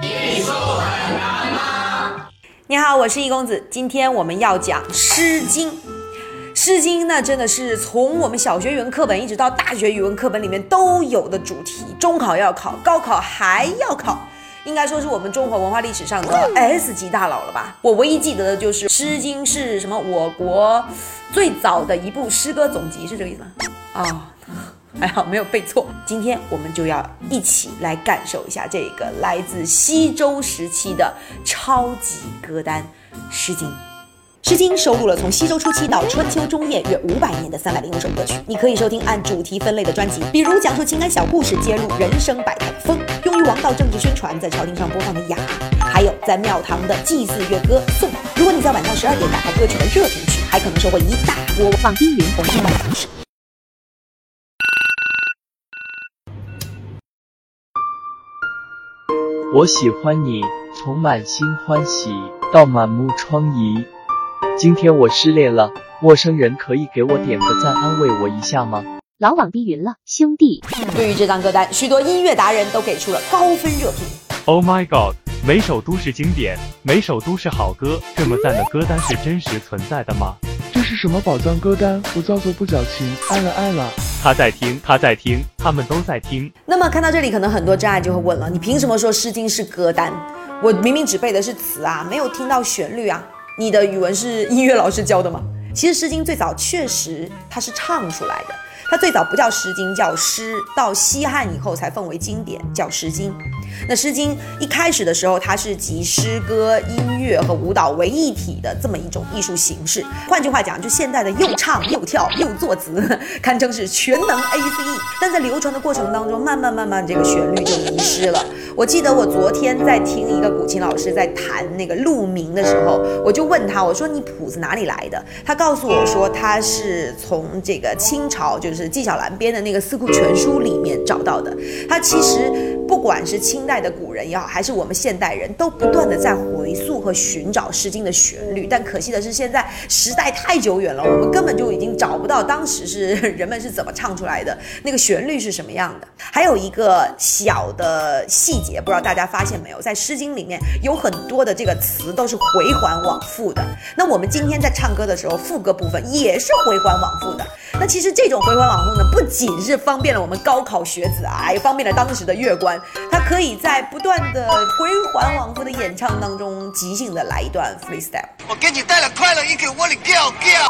你好，我是易公子。今天我们要讲《诗经》。《诗经》那真的是从我们小学语文课本一直到大学语文课本里面都有的主题，中考要考，高考还要考，应该说是我们中国文化历史上的 S 级大佬了吧？我唯一记得的就是《诗经》是什么？我国最早的一部诗歌总集，是这个意思吗？啊。还好没有背错。今天我们就要一起来感受一下这个来自西周时期的超级歌单《诗经》。《诗经》收录了从西周初期到春秋中叶约五百年的三百零五首歌曲。你可以收听按主题分类的专辑，比如讲述情感小故事、揭露人生百态的风，用于王道政治宣传，在朝廷上播放的雅，还有在庙堂的祭祀乐歌颂。如果你在晚上十二点打开歌曲的热评区，还可能收获一大波放冰云红星的故事。我喜欢你，从满心欢喜到满目疮痍。今天我失恋了，陌生人可以给我点个赞，安慰我一下吗？老网逼晕了，兄弟。对于这张歌单，许多音乐达人都给出了高分热评。Oh my god，每首都是经典，每首都是好歌。这么赞的歌单是真实存在的吗？这是什么宝藏歌单？我造作不矫情，爱了爱了。他在听，他在听，他们都在听。那么看到这里，可能很多真爱就会问了：你凭什么说《诗经》是歌单？我明明只背的是词啊，没有听到旋律啊。你的语文是音乐老师教的吗？其实《诗经》最早确实它是唱出来的。它最早不叫《诗经》，叫诗。到西汉以后才奉为经典，叫《诗经》。那《诗经》一开始的时候，它是集诗歌、音乐和舞蹈为一体的这么一种艺术形式。换句话讲，就现在的又唱又跳又作词，堪称是全能 A C E。但在流传的过程当中，慢慢慢慢这个旋律就迷失了。我记得我昨天在听一个古琴老师在弹那个鹿鸣的时候，我就问他，我说你谱子哪里来的？他告诉我说，他是从这个清朝就是。纪晓岚编的那个《四库全书》里面找到的。他其实不管是清代的古人也好，还是我们现代人都不断的在回溯和寻找《诗经》的旋律。但可惜的是，现在时代太久远了，我们根本就已经找不到当时是人们是怎么唱出来的，那个旋律是什么样的。还有一个小的细节，不知道大家发现没有，在《诗经》里面有很多的这个词都是回环往复的。那我们今天在唱歌的时候，副歌部分也是回环往复的。那其实这种回环往复呢，不仅是方便了我们高考学子啊，也方便了当时的乐官，他可以在不断的回环往复的演唱当中，即兴的来一段 freestyle。我给你带来快乐，一给窝里叫叫。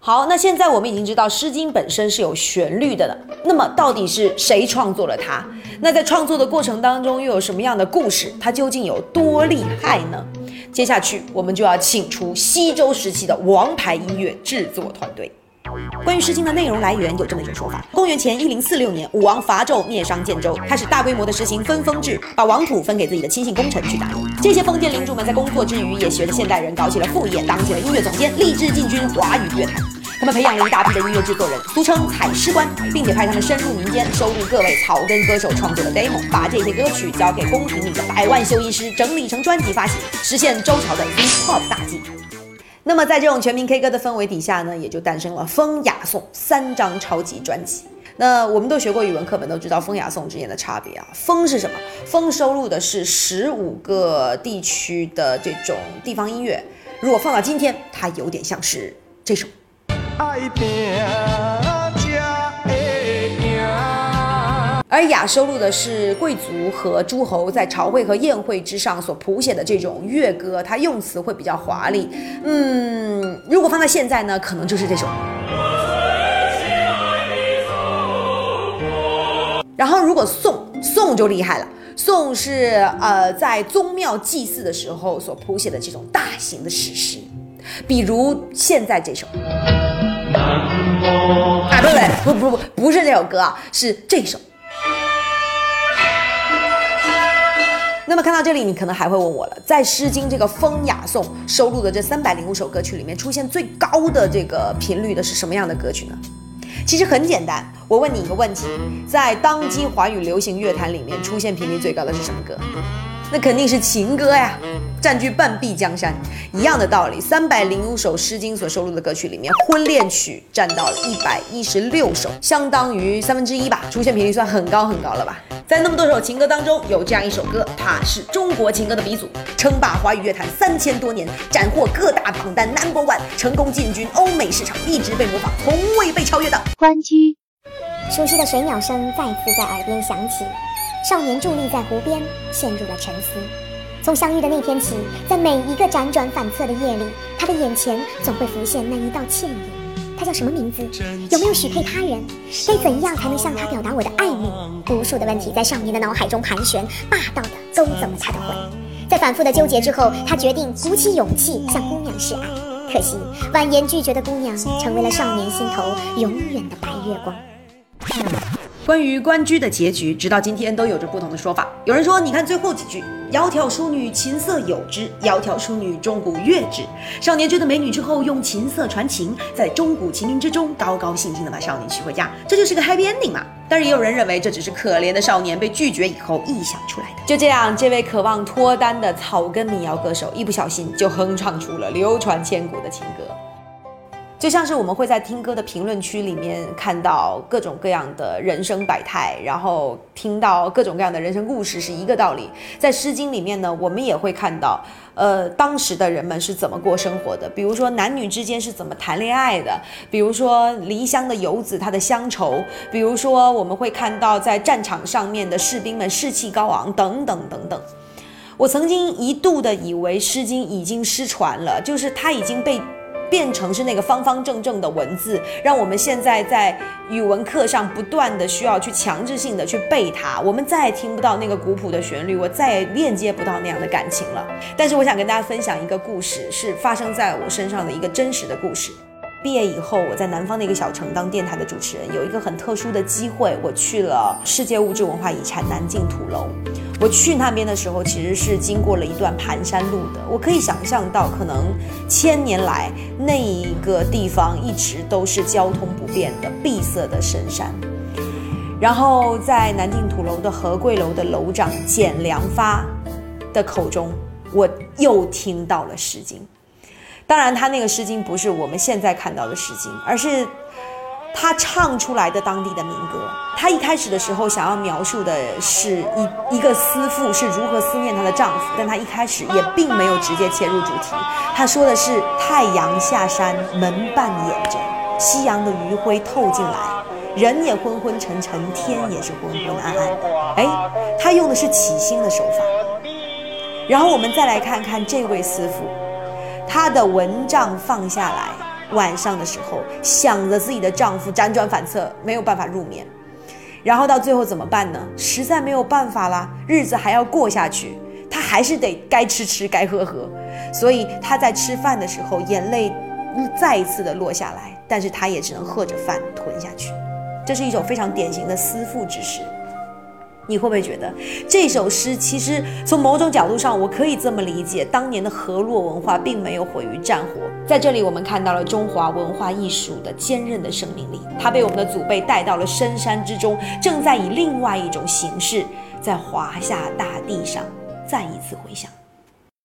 好，那现在我们已经知道《诗经》本身是有旋律的了，那么到底是谁创作了它？那在创作的过程当中又有什么样的故事？它究竟有多厉害呢？接下去我们就要请出西周时期的王牌音乐制作团队。关于《诗经》的内容来源有这么一种说法：公元前一零四六年，武王伐纣灭商建州，开始大规模的实行分封制，把王土分给自己的亲信功臣去打理。这些封建领主们在工作之余，也学着现代人搞起了副业，当起了音乐总监，立志进军华语乐坛。他们培养了一大批的音乐制作人，俗称采诗官，并且派他们深入民间，收录各位草根歌手创作的 demo，把这些歌曲交给宫廷里的百万修音师整理成专辑发行，实现周朝的 z pop 大计。那么，在这种全民 K 歌的氛围底下呢，也就诞生了《风雅颂》三张超级专辑。那我们都学过语文课本，都知道《风雅颂》之间的差别啊。风是什么？风收录的是十五个地区的这种地方音乐。如果放到今天，它有点像是这首。而雅收录的是贵族和诸侯在朝会和宴会之上所谱写的这种乐歌，它用词会比较华丽。嗯，如果放在现在呢，可能就是这首。然后如果宋，宋就厉害了，宋是呃在宗庙祭祀的时候所谱写的这种大型的史诗，比如现在这首。啊，不不不不不不是这首歌啊，是这首。那么看到这里，你可能还会问我了，在《诗经》这个《风雅颂》收录的这三百零五首歌曲里面，出现最高的这个频率的是什么样的歌曲呢？其实很简单，我问你一个问题，在当今华语流行乐坛里面出现频率最高的是什么歌？那肯定是情歌呀，占据半壁江山。一样的道理，三百零五首《诗经》所收录的歌曲里面，婚恋曲占到了一百一十六首，相当于三分之一吧，出现频率算很高很高了吧？在那么多首情歌当中，有这样一首歌，它是中国情歌的鼻祖，称霸华语乐坛三千多年，斩获各大榜单 number one，成功进军欧美市场，一直被模仿，从未被超越的。关雎，熟悉的水鸟声再次在耳边响起。少年伫立在湖边，陷入了沉思。从相遇的那天起，在每一个辗转反侧的夜里，他的眼前总会浮现那一道倩影。他叫什么名字？有没有许配他人？该怎样才能向他表达我的爱慕？无数的问题在少年的脑海中盘旋，霸道的勾走了他的魂。在反复的纠结之后，他决定鼓起勇气向姑娘示爱。可惜，婉言拒绝的姑娘，成为了少年心头永远的白月光。关于关雎的结局，直到今天都有着不同的说法。有人说，你看最后几句：“窈窕淑女，琴瑟友之；窈窕淑女，钟鼓乐之。”少年追的美女之后，用琴瑟传情，在钟鼓齐鸣之中，高高兴兴的把少年娶回家，这就是个 happy ending 嘛。但是也有人认为，这只是可怜的少年被拒绝以后臆想出来的。就这样，这位渴望脱单的草根民谣歌手，一不小心就哼唱出了流传千古的情歌。就像是我们会在听歌的评论区里面看到各种各样的人生百态，然后听到各种各样的人生故事，是一个道理。在《诗经》里面呢，我们也会看到，呃，当时的人们是怎么过生活的，比如说男女之间是怎么谈恋爱的，比如说离乡的游子他的乡愁，比如说我们会看到在战场上面的士兵们士气高昂，等等等等。我曾经一度的以为《诗经》已经失传了，就是它已经被。变成是那个方方正正的文字，让我们现在在语文课上不断的需要去强制性的去背它，我们再也听不到那个古朴的旋律，我再也链接不到那样的感情了。但是我想跟大家分享一个故事，是发生在我身上的一个真实的故事。毕业以后，我在南方的一个小城当电台的主持人，有一个很特殊的机会，我去了世界物质文化遗产南靖土楼。我去那边的时候，其实是经过了一段盘山路的。我可以想象到，可能千年来那一个地方一直都是交通不便的闭塞的深山。然后在南靖土楼的和贵楼的楼长简良发的口中，我又听到了《诗经》。当然，他那个《诗经》不是我们现在看到的《诗经》，而是。他唱出来的当地的民歌，他一开始的时候想要描述的是一一个思妇是如何思念她的丈夫，但他一开始也并没有直接切入主题。他说的是太阳下山，门半掩着，夕阳的余晖透进来，人也昏昏沉沉，天也是昏昏暗暗的。哎，他用的是起心的手法。然后我们再来看看这位思妇，她的蚊帐放下来。晚上的时候，想着自己的丈夫辗转反侧，没有办法入眠，然后到最后怎么办呢？实在没有办法啦，日子还要过下去，她还是得该吃吃，该喝喝，所以她在吃饭的时候，眼泪再一次的落下来，但是她也只能喝着饭吞下去，这是一种非常典型的思妇之诗。你会不会觉得这首诗其实从某种角度上，我可以这么理解：当年的河洛文化并没有毁于战火。在这里，我们看到了中华文化艺术的坚韧的生命力，它被我们的祖辈带到了深山之中，正在以另外一种形式，在华夏大地上再一次回响。